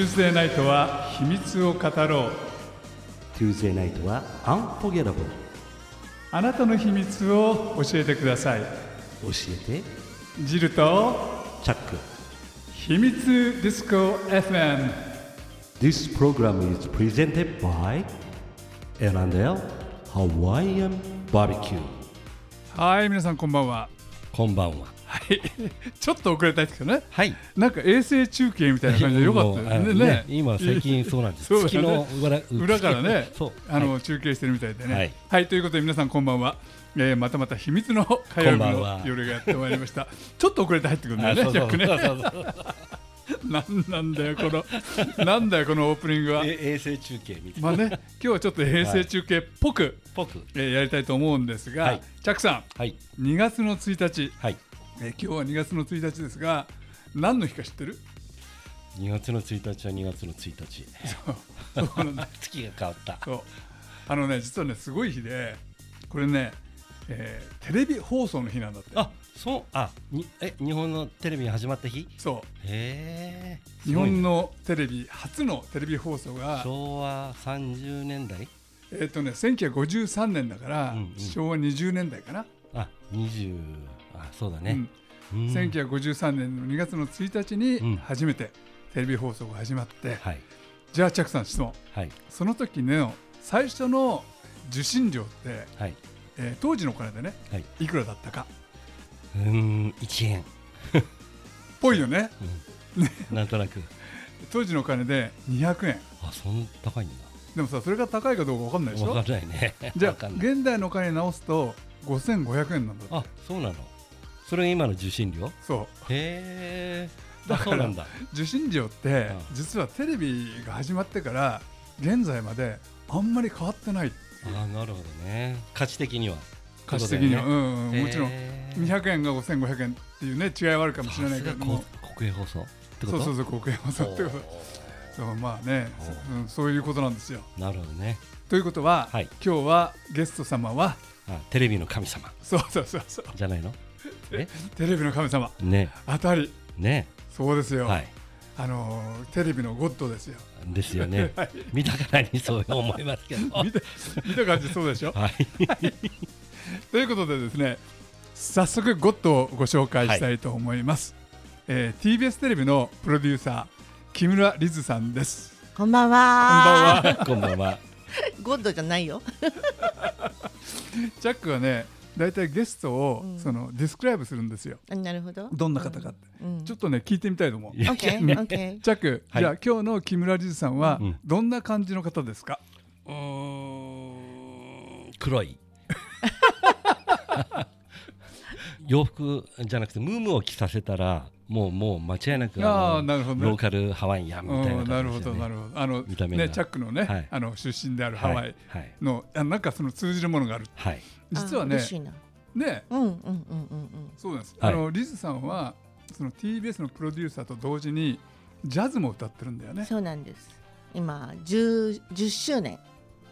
Tuesday ナイトは秘密を語ろう Tuesday ナイトは Unforgettable あなたの秘密を教えてください教えてジルとチャック秘密ディスコ FM This program is presented by L&L Hawaiian Barbecue はい皆さんこんばんはこんばんは。はい。ちょっと遅れたですけどね。はい。なんか衛星中継みたいな感じでよかったですねねね。今最近そうなんです。月の裏裏からね。あの、はい。中継してるみたいでね、ははいいということで皆さんこんばんは、えーまたまた秘密の火曜日の夜がやってまいりました。ちょっと遅れて入ってくるんだよねジャックね。なんなんだよこのなんだよこのオープニングは。え衛星中継みたいな。まあね今日はちょっと平成中継っぽく、ぽく。えーやりたいと思うんですが、はい。チャックさはい。ん2月の1日、はい。えー今日は2月の1日ですが何の日か知ってる？2月の1日は2月の1日。そうなんだ月が変わった。そうあのね実はねすごい日でこれね、えーテレビ放送の日なんだってあ、そうあにえ日本のテレビが始まった日？そへえ。う日本のテレビ初のテレビ放送が昭和30年代？えっ、とね1953年だから、うんうん昭和20年代かな、あ、20あそうだね。うんうん1953年の2月の1日うんに初めてテレビ放送が始まって、はいじゃあチャックさん質問はいその時の最初の受信料って、はい。えー当時のお金でねはい。いくらだったか？うーん1円。ぽいよねなんとなく。当時のお金で200円あ、そんな高いんだ。でもさそれが高いかどうか分かんないでしょ？わかんないね。じゃあ現代のお金に直すと5500円なんだあ、そうなの？それが今の受信料？そう。へえ。だから。受信料って実はテレビが始まってから現在まであんまり変わってない。あ、なるほどね。価値的には。価値的には、ね。うんうんもちろんへー200円が5500円っていうね違いはあるかもしれないけれども国営放送ってこと？そうそうそう国営放送ってこと。そうまあねそ,、うん、そういうことなんですよ。なるほどね。ということは、はい。今日はゲスト様はあ、テレビの神様。そうそうそうそう。じゃないの？え？テレビの神様ね当たりね。そうですよ、はい。あのーテレビのゴッドですよですよね。はい見たからにそう思いますけど。見た見た感じそうでしょ？はい。ということでですね早速ゴッドをご紹介したいと思います、えー TBS テレビのプロデューサー木村リズさんですこんばんこんばんは。はこんばんは。ゴッドじゃないよ。ジャックはねだいたいゲストを、うん。そのディスクライブするんですよ。あなるほど。どんな方かって、うん。ちょっとね聞いてみたいと思う。オッケーオッケー。チャッじゃあ今日の木村リズさんは、うん。どんな感じの方ですか？うーん。黒い。洋服じゃなくてムームを着させたらもうもう間違いなくあなるほどねローカルハワイアンみたいなうんなるほどなるほどあの見た目がねチャックのね、はいあの出身であるハワイはいの、あなんかその通じるものがあるはい実はねあ嬉しいな。ねうんうんうんうんうんそうなんです、はいあのリズさんはその TBS のプロデューサーと同時にジャズも歌ってるんだようん。ねそうなんです。今十十周年。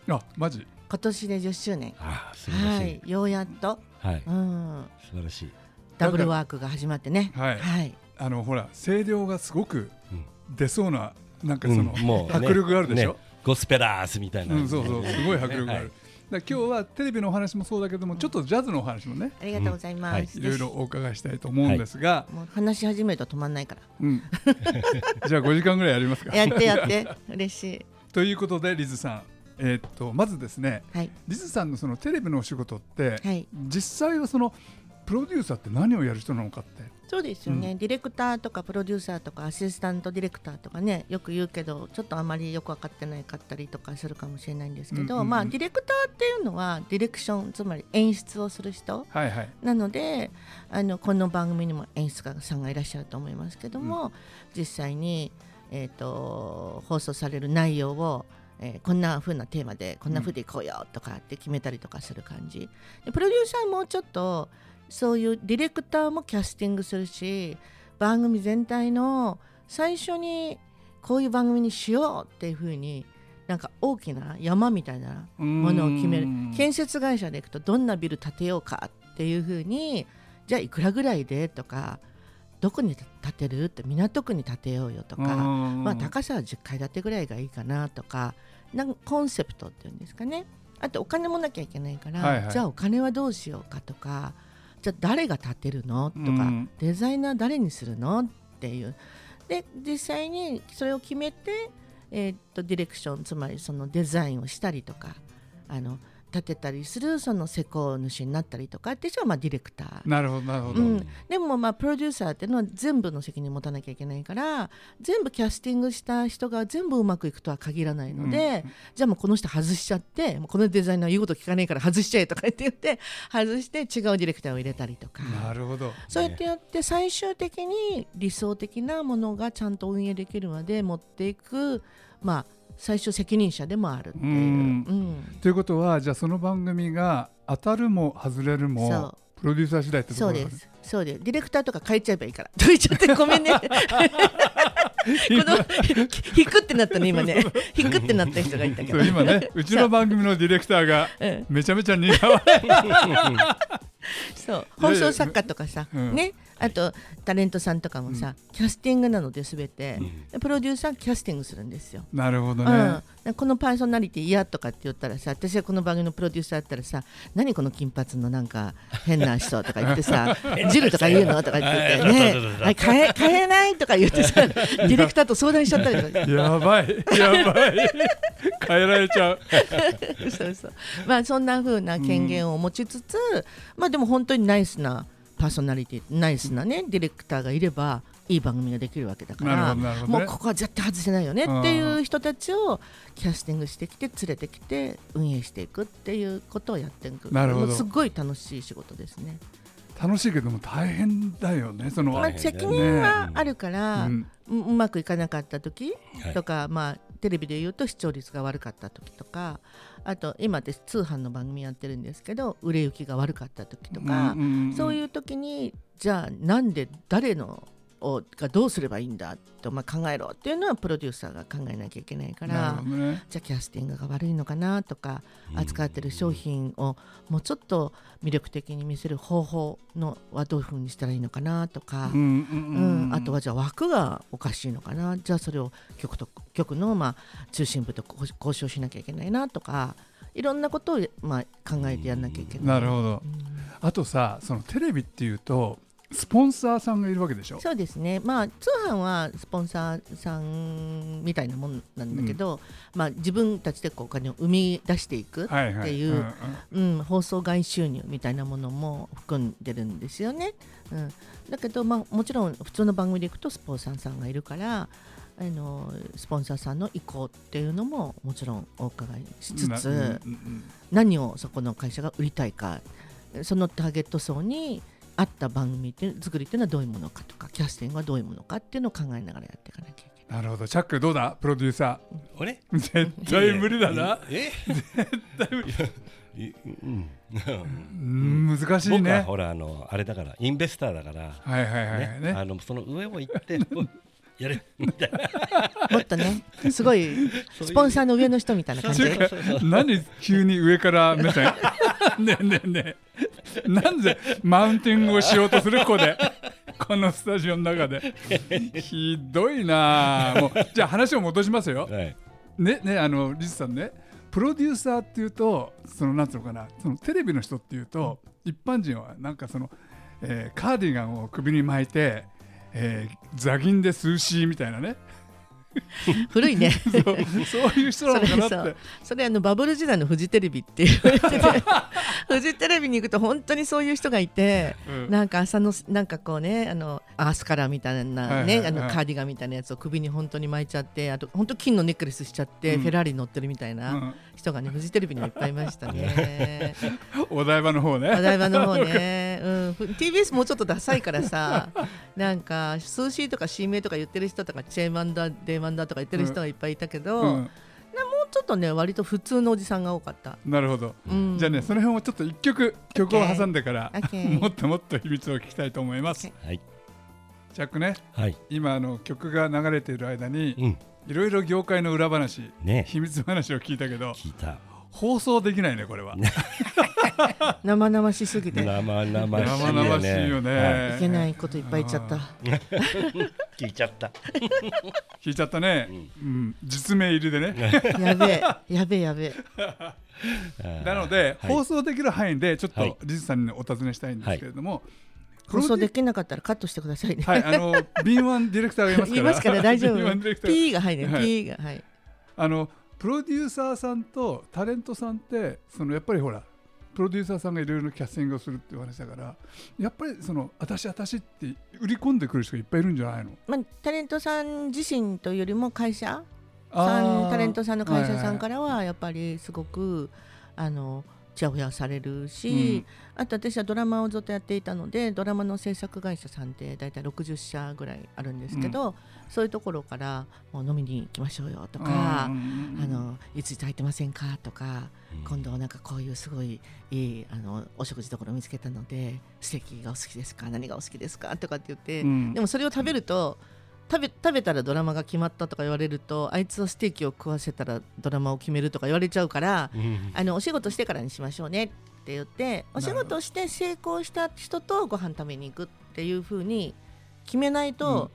あマジ？今年で十周年。ああ素晴らしはいい。ようやっと。はいうん。素晴らしいダブルワークが始まってね。はいはい。あのほら声量がすごくうん。出そうななんかその、うんもうね。迫力があるでしょ、ね。ゴスペラースみたいな。うん、そうそうすごい迫力がある、はい。だ今日はテレビのお話もそうだけどもちょっとジャズのお話もねありがとうございます。い。ろいろお伺いしたいと思うんですが、もう話し始めると止まんないから。うん、じゃあ5時間ぐらいやりますか。やってやって。嬉しい。ということでリズさん、えーっとまずですねはい。リズさんのそのテレビのお仕事って、はい。実際はそのプロデューサーって何をやる人なのかって。そうですよね、ディレクターとかプロデューサーとかアシスタントディレクターとかねよく言うけどちょっとあまりよく分かってないかったりとかするかもしれないんですけど、うんうんうん。まあディレクターっていうのはディレクションつまり演出をする人はいはい。なのであのこの番組にも演出家さんがいらっしゃると思いますけども、実際に、えー、と放送される内容をえーこんな風なテーマでこんな風でいこうよとかって決めたりとかする感じ。でプロデューサーもちょっとそういうディレクターもキャスティングするし番組全体の最初にこういう番組にしようっていう風になんか大きな山みたいなものを決める。うん。建設会社で行くとどんなビル建てようかっていう風にじゃあいくらぐらいでとかどこに建てるって港区に建てようよとか、うん。まあ、高さは10階建てぐらいがいいかなとかなんかコンセプトっていうんですかね。あとお金もなきゃいけないから、はいはい。じゃあお金はどうしようかとかじゃあ誰が建てるの？とか、うん。デザイナー誰にするの？っていう。で実際にそれを決めて、えーっとディレクションつまりそのデザインをしたりとかあの建てたりするその施工主になったりとかって人はまあディレクター。なるほどなるほど、うん、でもまあプロデューサーっていうのは全部の責任を持たなきゃいけないから全部キャスティングした人が全部うまくいくとは限らないので、じゃあもうこの人外しちゃってもうこのデザイナー言うこと聞かないから外しちゃえとか言って言って外して違うディレクターを入れたりとか。なるほど。そうやってやって最終的に理想的なものがちゃんと運営できるまで持っていく、まあ、最終責任者でもあるっていう。うんうんということはじゃあその番組が当たるも外れるそもうプロデューサー次第ってところがそうです。そうです。ディレクターとか変えちゃえばいいから。と言っちゃってごめんね。このひ引くってなったね今ね。引くってなった人がいたけど。今ねうちの番組のディレクターがうんめちゃめちゃ似合わない そう放送作家とかさ、うんねあとタレントさんとかもさ、キャスティングなので全て、でプロデューサーキャスティングするんですよ。なるほどね、うん、このパーソナリティ嫌とかって言ったらさ私はこの番組のプロデューサーだったらさ何この金髪のなんか変な人とか言ってさ ジルとか言うのとか言っててねはい変え変えないとか言ってさ ディレクターと相談しちゃったりとか。やばい。やばい。変えられちゃう。そうそう。まあそんな風な権限を持ちつつ、まあでも本当にナイスなパーソナリティナイスなねディレクターがいればいい番組ができるわけだからね。もうここは絶対外せないよねっていう人たちをキャスティングしてきて連れてきて運営していくっていうことをやっていく。なるほど。すごい楽しい仕事ですね。楽しいけども大変だよねその、まあ、責任はあるから、うん。ううまくいかなかった時はい。とか、まあ、テレビで言うと視聴率が悪かった時とかあと今私通販の番組やってるんですけど売れ行きが悪かった時とか、そういう時にじゃあなんで誰のをがどうすればいいんだと、まあ、考えろっていうのはプロデューサーが考えなきゃいけないかならね。じゃあキャスティングが悪いのかなとか扱ってる商品をもうちょっと魅力的に見せる方法のはどういうふうにしたらいいのかなとか。うんうんうん、あとはじゃあ枠がおかしいのかな。じゃあそれを局と局のまあ中心部と交交渉しなきゃいけないなとかいろんなことをまあ考えてやんなきゃいけない。なるほど。うん。あとさそのテレビっていうとスポンサーさんがいるわけでしょ？そうですね、まあ、通販はスポンサーさんみたいなもんなんだけど、まあ、自分たちでこうお金を生み出していく、っていうんん。うん、放送外収入みたいなものも含んでるんですよね。うん、だけど、まあ、もちろん普通の番組でいくとスポンサーさんがいるからあのスポンサーさんの意向っていうのももちろんお伺いしつつ、何をそこの会社が売りたいかそのターゲット層に合った番組って作りっていうのはどういうものかとかキャスティングはどういうものかっていうのを考えながらやっていかなきゃいけない。なるほど。チャックどうだ？プロデューサ俺ー絶対無理だな。え？いうん。うん。難しい僕はね。ほらあのあれだからインベスターだから。はいはいはい。ね。ね。あのその上を行って やれ。みたいなもっとねすごいスポンサーの上の人みたいな感じ。で何急に上から目線？ねえねえねえ。なんでマウンティングをしようとする子でこのスタジオの中で？ひどいな。あもうじゃあ話を戻しますよ。はい。ねねあのリズさんね。プロデューサーっていうとそのなんつうのかな。そのテレビの人っていうと一般人はなんかその、えーカーディガンを首に巻いて、えー座銀で数詞みたいなね。古いね。そうそういう人なのかなそれってそれあのバブル時代のフジテレビって言われてて。フジテレビに行くと本当にそういう人がいて、うん。なんか朝のなんかこうねあのアースカラーみたいなね、あのカーディガンみたいなやつを首に本当に巻いちゃってあと本当金のネックレスしちゃって、うん。フェラーリ乗ってるみたいうん。な人がねフジテレビにはいっぱいいましたね。お台場の方ね。お台場の方ね、うん、ふ TBS もうちょっとダサいからさなんか数 C とか C 名とか言ってる人とかチェーマンダーデーマンダーとか言ってる人がいっぱいいたけど、もううんちょっとね割と普通のおじさんが多かった、なるほど、うん、じゃあねその辺をちょっと一曲曲を挟んでから、もっともっと秘密を聞きたいと思います、はいチャックね。はい。今あの曲が流れている間にうん。いろいろ業界の裏話ね。秘密話を聞いたけど聞いた。放送できないねこれは。生々しすぎて、生々しいよね。生々しいよね。はい。いけないこといっぱい言っちゃった。聞いちゃった。聞いちゃったね、うん。実名入りでね。やべえ、やべえ、やべえ。なので、はい。放送できる範囲でちょっはい。とリズさんにお尋ねしたいんですけれども、放送できなかったらカットしてくださいね。はいあの敏腕ディレクターがいますから。言いますから大丈夫。P が入るね、はい。P がはい。あのプロデューサーさんとタレントさんってそのやっぱりほらプロデューサーさんがいろいろなキャスティングをするっていう話だからやっぱりその私私って売り込んでくる人がいっぱいいるんじゃないの？まあタレントさん自身というよりも会社？あさーんタレントさんの会社さんはからはやっぱりすごくあのちやほやされるし、あと私はドラマをずっとやっていたのでドラマの制作会社さんって大体60社ぐらいあるんですけど、そういうところからもう飲みに行きましょうよといか、うんうんうんあのいついつ空いてませんかとか、今度なんかこういうすごいいいあのお食事どころ見つけたのでステーキがお好きですか何がお好きですかとかって言って、うん。でもそれを食べると食べ食べたらドラマが決まったとか言われるとあいつはステーキを食わせたらドラマを決めるとか言われちゃうから、うん。あのお仕事してからにしましょうねって言ってお仕事して成功した人とご飯食べに行くっていう風に決めないと、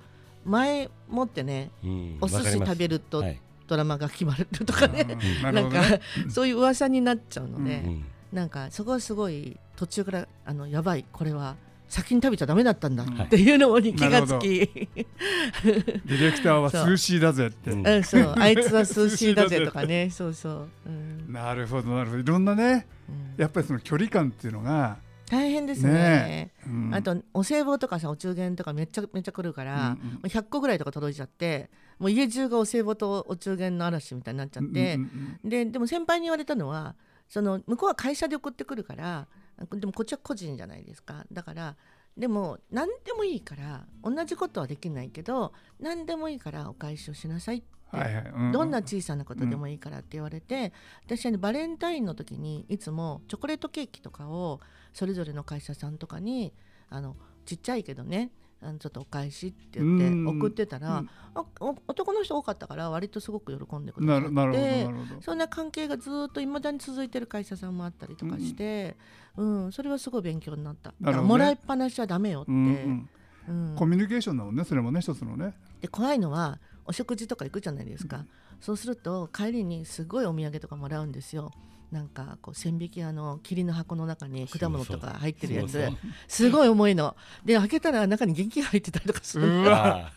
前もってねうん。お寿司食べるとはいドラマが決まるとかね、うんななんかそういう噂になっちゃうので、うん。なんかそこはすごい途中からあのやばいこれは先に食べちゃダメだったんだはい。っていうのに気がつなき、ディレクターはそう数シーだぜって、う。んうん、そう。あいつは数シーだぜとかね。そうそう、うん。なるほどなるほど。いろんなねうん。やっぱりその距離感っていうのが、大変ですね。ねうん。あとお歳暮とかさお中元とかめっちゃめっちゃ来るから、うんうん。もう100個ぐらいとか届いちゃってもう家中がお歳暮とお中元の嵐みたいになっちゃって、うんうんうん。ででも先輩に言われたのはその向こうは会社で送ってくるからでもこっちは個人じゃないですか。だからでも何でもいいから同じことはできないけど何でもいいからお返しをしなさいって、はいはい。うん。どんな小さなことでもいいからって言われて、私はねバレンタインの時にいつもチョコレートケーキとかをそれぞれの会社さんとかにあのちっちゃいけどねあのちょっとお返しって言ってうん。送ってたら、男の人多かったから割とすごく喜んでくださってそんな関係がずっといまだに続いてる会社さんもあったりとかして、うん。それはすごい勉強になった。ね。だからもらいっぱなしはダメよって、うんうん。うん。コミュニケーションだもんねそれもね一つのね。で怖いのはお食事とか行くじゃないですか、そうすると帰りにすごいお土産とかもらうんですよなんかこう千匹屋の霧の箱の中に果物とか入ってるやつ。すごい重いの。で開けたら中に現金入ってたりとかする。うわ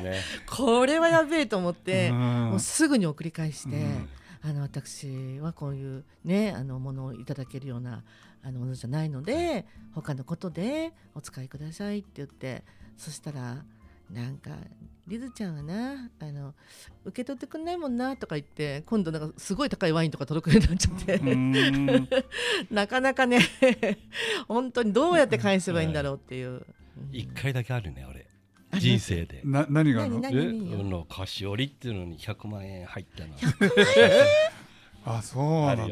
ね。これはやべえと思って、うん。もうすぐに送り返して、うん。あの私はこういうねあのものをいただけるようなあのものじゃないので他のことでお使いくださいって言ってそしたらなんかリズちゃんはなあの受け取ってくんないもんなとか言って今度なんかすごい高いワインとか届くようになっちゃって、うん。なかなかね 本当にどうやって返せばいいんだろうっていう。うん。一回だけあるね俺あ人生で。な何があるの？菓子折りっていうのに100万円入ったの。あそうなんだ。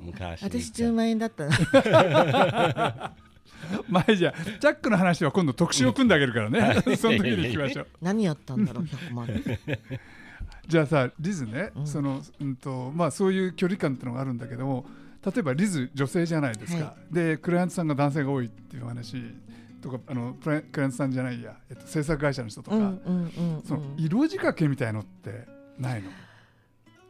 昔。私10万円だったな 前じゃあチャックの話は今度特集を組んであげるからね。その時に聞きましょう。何やったんだろう100万。円 じゃあさリズね、うん。そのうんとまあそういう距離感っていうのがあるんだけども例えばリズ女性じゃないですか、はでクライアントさんが男性が多いっていう話とかあのクライクライアントさんじゃないや、えっと、制作会社の人とか、うんうんうんうん。その色仕掛けみたいのってないの？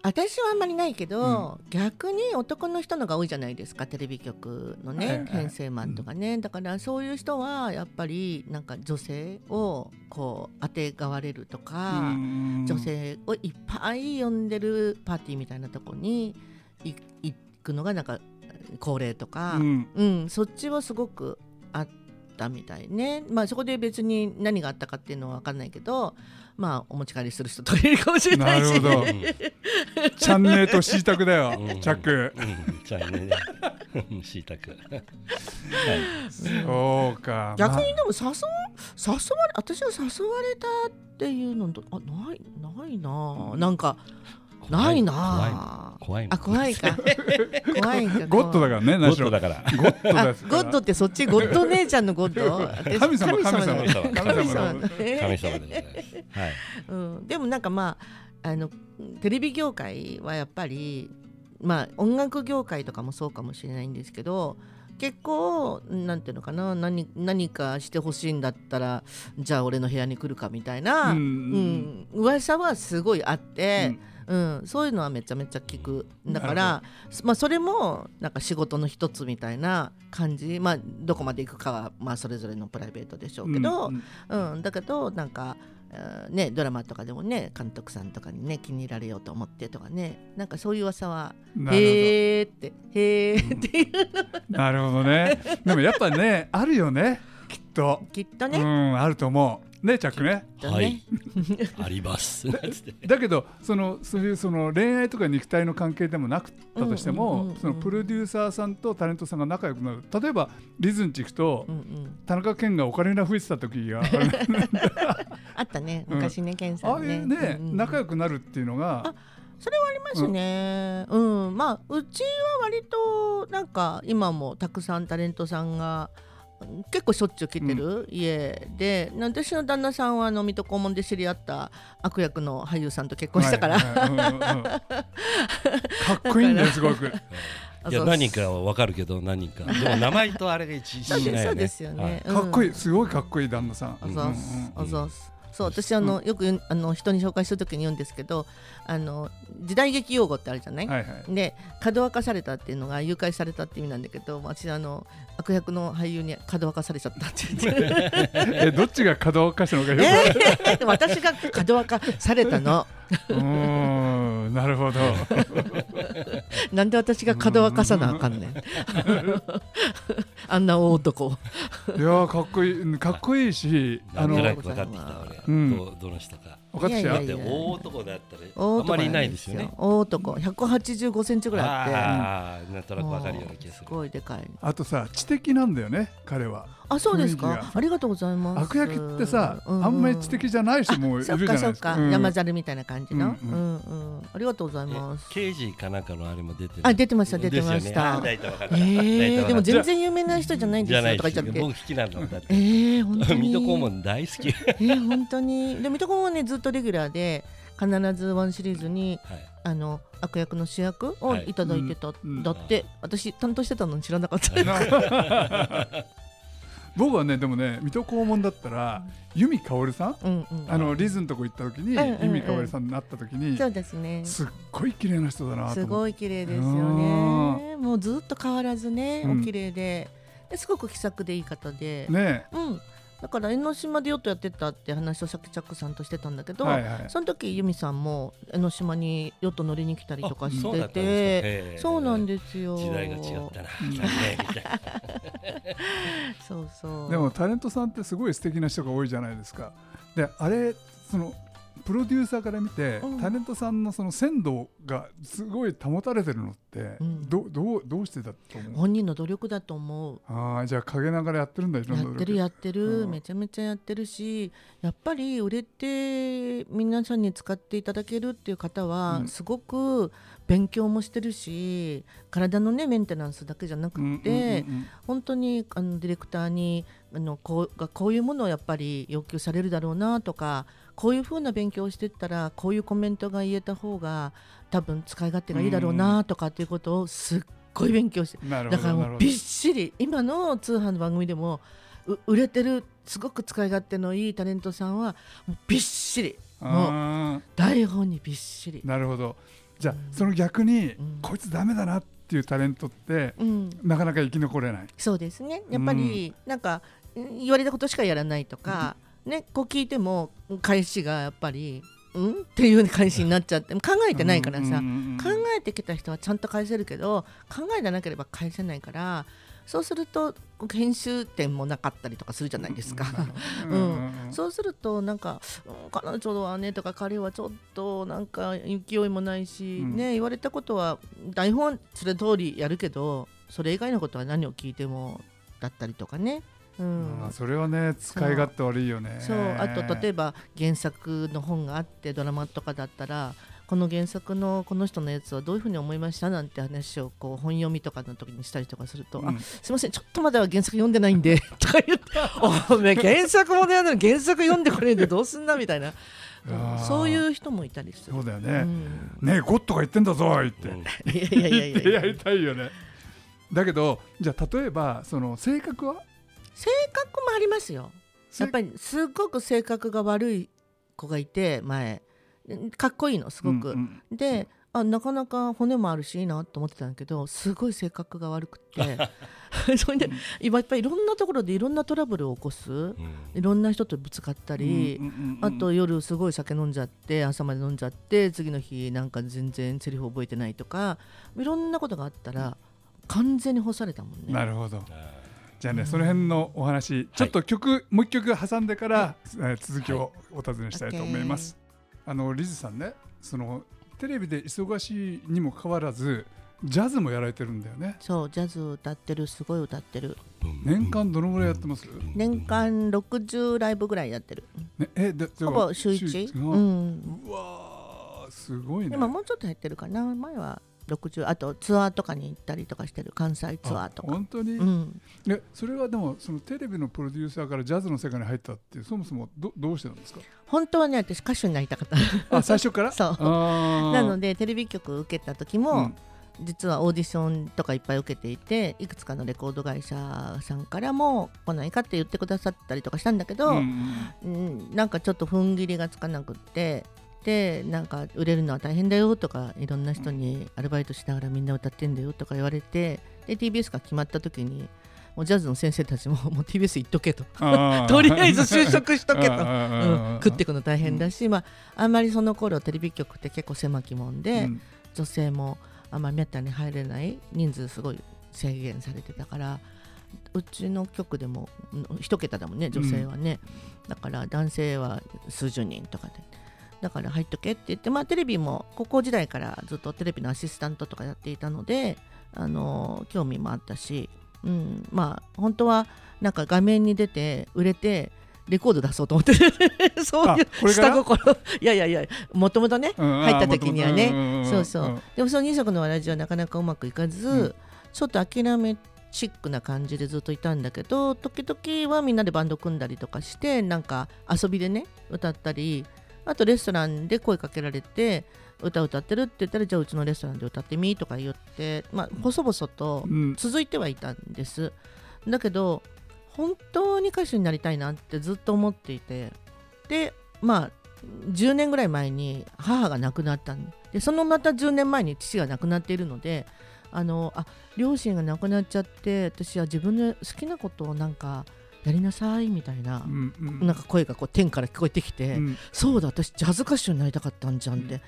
私はあんまりないけど、逆に男の人のが多いじゃないですかテレビ局のね、はいはい。編成マンとかね、だからそういう人はやっぱりなんか女性をこうあてがわれるとか、うん女性をいっぱい呼んでるパーティーみたいなとこにい行くのがなんか恒例とか、うん。うん、そっちはすごくあったみたいね。まあそこで別に何があったかっていうのは分かんないけど、まあお持ち帰りする人とかいるかもしれないし。なるほど。うん。チャンネルとシータクだよ、うん。チャック、うん。じゃあねしいたく。そうか。逆にでも誘わ誘われ私は誘われたっていうのとあないないな。あなんかないなあ。怖い。あ怖いか。怖いかゴッドだからねゴッドだから。ゴッドあですか。らゴッドってそっちゴッド姉ちゃんのゴッド？私神様。神様神様神神様神様ではい。うん、でもなんかまああのテレビ業界はやっぱりまあ音楽業界とかもそうかもしれないんですけど結構なんていうのかな何何かしてほしいんだったらじゃあ俺の部屋に来るかみたいな、ううんん。噂はすごいあって、うんそういうのはめちゃめちゃ聞く。だから、まあ、それもなんか仕事の一つみたいな感じ、まあ、どこまで行くかはまあそれぞれのプライベートでしょうけど、うんうんだけどなんか、えーね、ドラマとかでもね監督さんとかにね気に入られようと思ってとかね。なんかそういう噂はへーってへーっていうなるほどね。でもやっぱねあるよねきっと、きっとね、うんあると思うねチャックね。ねはい。あります。だけどそのそういうその恋愛とか肉体の関係でもなくったとしても、うんうんうんうんそのプロデューサーさんとタレントさんが仲良くなる。例えばリズンチ行くと、うんうん、田中健がオカリナ吹いてた時が あったね。うん。昔ね、ケンさああんねいうね、うんうん仲良くなるっていうのが。それはありますね。うん、まあうちは割となんか今もたくさんタレントさんがうん結構しょっちゅう来てる？家で、私の旦那さんはあの水戸黄門で知り合った悪役の俳優さんと結婚したから、かっこいいんだよすごく。いや何人かは分かるけど何人か。でも名前とあれが一致しないよね。ですそうですよね。かっこいいうんすごいかっこいい旦那さん。あざっす。うん。あざっすそう私あの、よく言うあの人に紹介するときに言うんですけどあの時代劇用語ってあるじゃない、はいはい。で角分かされたっていうのが誘拐されたって意味なんだけど私あの悪役の俳優に角分かされちゃったって言って。えどっちが角をかしたのかよくえー私が角分かされたの。うーんなるほど なんで私が角分かさなあかんねん。あんな大男。いやーかっこいい。うんかっこいいしあの分かってきた俺、うん。どどの人か。分かってきた？大男だったらあんまりいないですよね。大男。185センチぐらいあって。ああなんとなく分かるような気がすするごいでかい。あとさ知的なんだよね彼はあそうですか？ありがとうございます。悪役ってさ、ううあんまり知的じゃない人もいるじゃそっか。そっか、ないですか。うん山猿みたいな感じの、ううん。んうん。ありがとうございます。え刑事かなんかのあれも出てる。あ出てました出てました。えー、でも然全然有名な人じゃないんですじゃないしよとか言っちゃって。僕好きなんだって。えー、本当に。水戸黄門大好き、えー、本当に。で水戸黄門はねずっとレギュラーで必ずワンシリーズにはい、あの悪役の主役をはい。いただいてた、うん。だって私担当してたのに知らなかった、僕はねでもね水戸黄門だったら由美かおりさん？うんうん。あのリズのとこ行った時にうんうんうん。由美かおりさんになった時にそうですね。すっごい綺麗な人だなとす思って。ごい綺麗ですよね。もうずっと変わらずね、うん。お綺麗で。ですごく気さくでいい方で、ね。うんだから江ノ島でヨットやってたって話をシャキチャックさんとしてたんだけど、はいはい。その時由美さんも江ノ島にヨット乗りに来たりとかしててそうなんでですよ。時代が違ったな。そうそう。でもタレントさんってすごい素敵な人が多いじゃないですか。であれそのプロデューサーから見て、うん。タレントさんのその鮮度がすごい保たれてるのって、うん。どどうどうしてだと思う？本人の努力だと思う。ああじゃあ陰ながらやってるんだやってるやってる、うん。めちゃめちゃやってるしやっぱり売れて皆さんに使っていただけるっていう方は、うん。すごく勉強もしてるし体のねメンテナンスだけじゃなくうんて、うんうんうん。本当にあのディレクターにあのこうがこういうものをやっぱり要求されるだろうなとかこういうふうな勉強をしていったらこういうコメントが言えた方が多分使い勝手がいいだろうなとかっていうことをすっごい勉強してだからもうびっしり今の通販の番組でもう売れてるすごく使い勝手のいいタレントさんはびっしりもうあ台本にびっしり。ー、なるほど。じゃあ、うん。その逆に、ん。こいつダメだなっていうタレントってうん、なかなか生き残れない。そうですね。やっぱりなんかうん言われたことしかやらないとか、ね、こう聞いても返しがやっぱりうん？っていう返しになっちゃって考えてないからさ、考えてきた人はちゃんと返せるけど考えてなければ返せないからそうすると編集点もなかったりとかするじゃないですか。うん そうするとなんか、うん彼女はねとか彼はちょっとなんか勢いもないし、うん。ね言われたことは台本それ通りやるけどそれ以外のことは何を聞いてもだったりとかね。うん。それはね使い勝手悪いよね。そう。あと例えば原作の本があってドラマとかだったらこの原作のこの人のやつはどういうふうに思いましたなんて話をこう本読みとかの時にしたりとかすると、うん。あすいませんちょっとまだ原作読んでないんで とか言って。おめえ原作もね原作読んでこれんでどうすんなみたいな。そういう人もいたりする。そうだよね、うん。ねえゴッドが言ってんだぞ言って、うん。いやいやいやいやって やりたいよね。だけどじゃあ例えばその性格は？性格もありますよ。やっぱりすっごく性格が悪い子がいて前。かっこいいのすごく、うんうんであなかなか骨もあるしいいなと思ってたんだけどすごい性格が悪くて。それで今やっぱりいろんなところでいろんなトラブルを起こす。うん。いろんな人とぶつかったり、うんうんうんうんあと夜すごい酒飲んじゃって朝まで飲んじゃって次の日なんか全然セリフ覚えてないとかいろんなことがあったら完全に干されたもんね。なるほど。あじゃあね、その辺のお話ちょっと曲、もう一曲挟んでから、えー続きをお尋ねしたいと思います、あのリズさんねそのテレビで忙しいにもかかわらずジャズもやられてるんだよね。そうジャズ歌ってるすごい歌ってる。ー年間どのぐらいやってます、年間60ライブぐらいやってる。ね、えででほぼ週一？ううん。うわーすごいね。今もうちょっと減ってるかな。前は60あとツアーとかに行ったりとかしてる関西ツアーとか。本当に、うん。えそれはでもそのテレビのプロデューサーからジャズの世界に入ったってそもそもどどうしてなんですか？本当はね私歌手になりたかった。あ最初から？そう。あなのででテレビ局受けた時も、実はオーディションとかいっぱい受けていていくつかのレコード会社さんからも来ないかって言ってくださったりとかしたんだけど、うん。うんなんかちょっと踏ん切りがつかなくってでなんか売れるのは大変だよとかいろんな人にアルバイトしながらみんな歌ってんだよとか言われてで TBS が決まった時にもうジャズの先生たちももう TBS 行っとけと。とりあえず就職しとけと、うん、食っていくの大変だし、まあ、あんまりその頃テレビ局って結構狭きもんで、うん。女性もあんまりめったに入れない人数すごい制限されてたからうちの局でもうん一桁だもんね女性はね、だから男性は数十人とかでだから入っとけって言ってまあテレビも高校時代からずっとテレビのアシスタントとかやっていたのであの興味もあったし、うん、まあ本当はなんか画面に出て売れてレコード出そうと思って そういう下心。いやいやいやもともとねうん入った時にはね。そうそう、でもその二足のわらじはなかなかうまくいかず、うん。ちょっと諦めチックな感じでずっといたんだけど時々はみんなでバンド組んだりとかしてなんか遊びでね歌ったりあとレストランで声かけられて歌歌ってるって言ったらじゃあうちのレストランで歌ってみとか言ってまあ細々とうん。続いてはいたんです。だけど本当に歌手になりたいなってずっと思っていてでまあ10年ぐらい前に母が亡くなったんでそのまた10年前に父が亡くなっているのであのあ両親が亡くなっちゃって私は自分の好きなことをなんかやりなさいみたいなう、んうん。なんか声がこう天から聞こえてきて、うん。そうだ私ジャズ歌手になりたかったんじゃんって、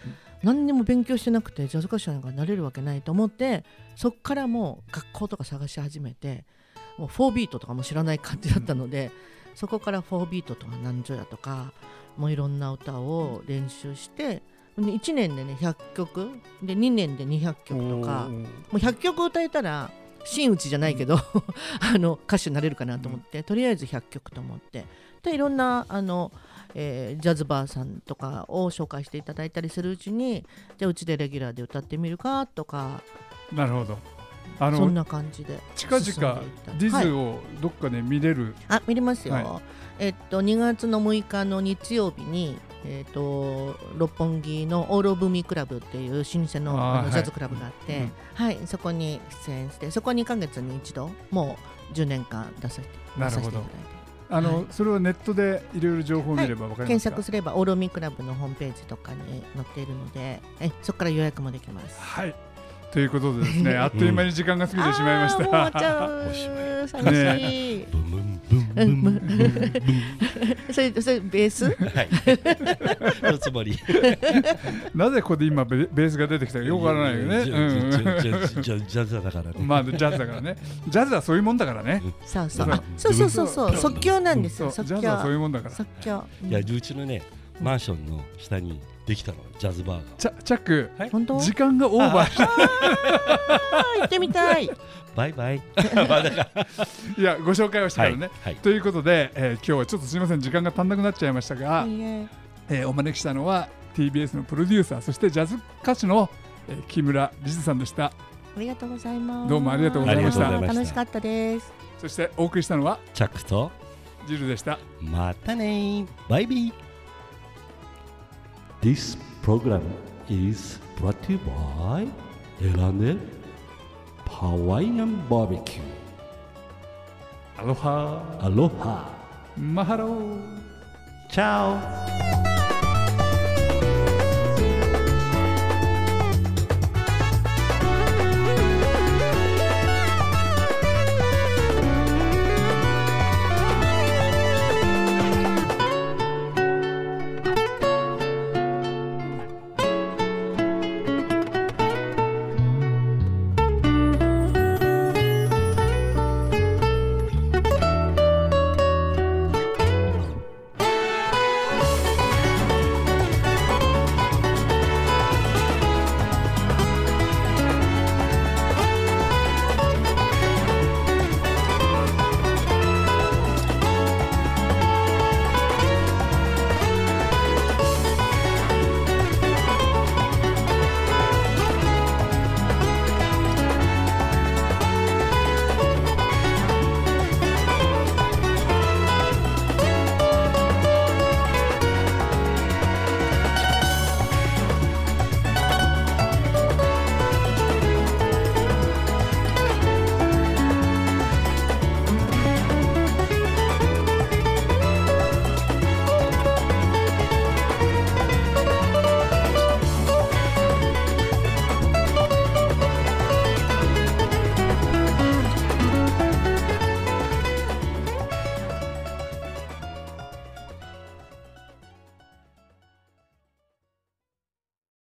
何にも勉強してなくてジャズ歌手なんかなれるわけないと思ってそっからもう学校とか探し始めてもう4ビートとかも知らない感じだったので、そこから4ビートとか何ぞやとかもういろんな歌を練習して1年でね100曲で2年で200曲とかもう100曲歌えたら真打ちじゃないけど、あの歌手になれるかなと思って、とりあえず100曲と思って。でいろんなあの、えージャズバーさんとかを紹介していただいたりするうちにじゃあうちでレギュラーで歌ってみるかとかなるほど。あそんのな感じで近々ディはいズをどっかで見れる、あ見れますよ、はえっと2月の6日の日曜日にえっと六本木のオール・オブ・ミークラブっていう老舗のあのジャズクラブがあって、はいそこに出演してそこ2ヶ月に一度もう10年間出させてなるほど出させていただいて。あの、はい。それをネットでいろいろ情報を見ればわかり検ますか、索すればオール・オブ・ミークラブのホームページとかに載っているのでえそこから予約もできます。はいということでですねあっという間に時間が過ぎてしまいました。ゃうおしま寂しい、ブンブンブンブンブンブンブンそれそれベース？はい。おつもり。なぜここで今ベベースが出てきたかよくわからないよね。ジうん。ャズだからね。まあジャズだからねジャズはそういうもんだからねそうそうそうあそうそうそうそう即興なんですそうよ即ジャズはそういう興もんだから即興いやうちのねマンションの下にできたのジャズバーが。チャチャック本当？時間がオーバー。しあー行ってみたい。バイバイ。まあだからいやご紹介をしてからね、はい。ということで、えー今日はちょっとすみません時間が足んなくなっちゃいましたが、いいえ。えーお招きしたのは TBS のプロデューサーそしてジャズ歌手の、えー木村理事さんでした。ありがとうございます。どうもありがとうございました。ありがとうございました。楽しかったです。そしてお送りしたのはチャックとジルでした。またねー。バイビー。This program is brought to you by L&L Hawaiian Barbecue アロハ Aloha マハロー Ciao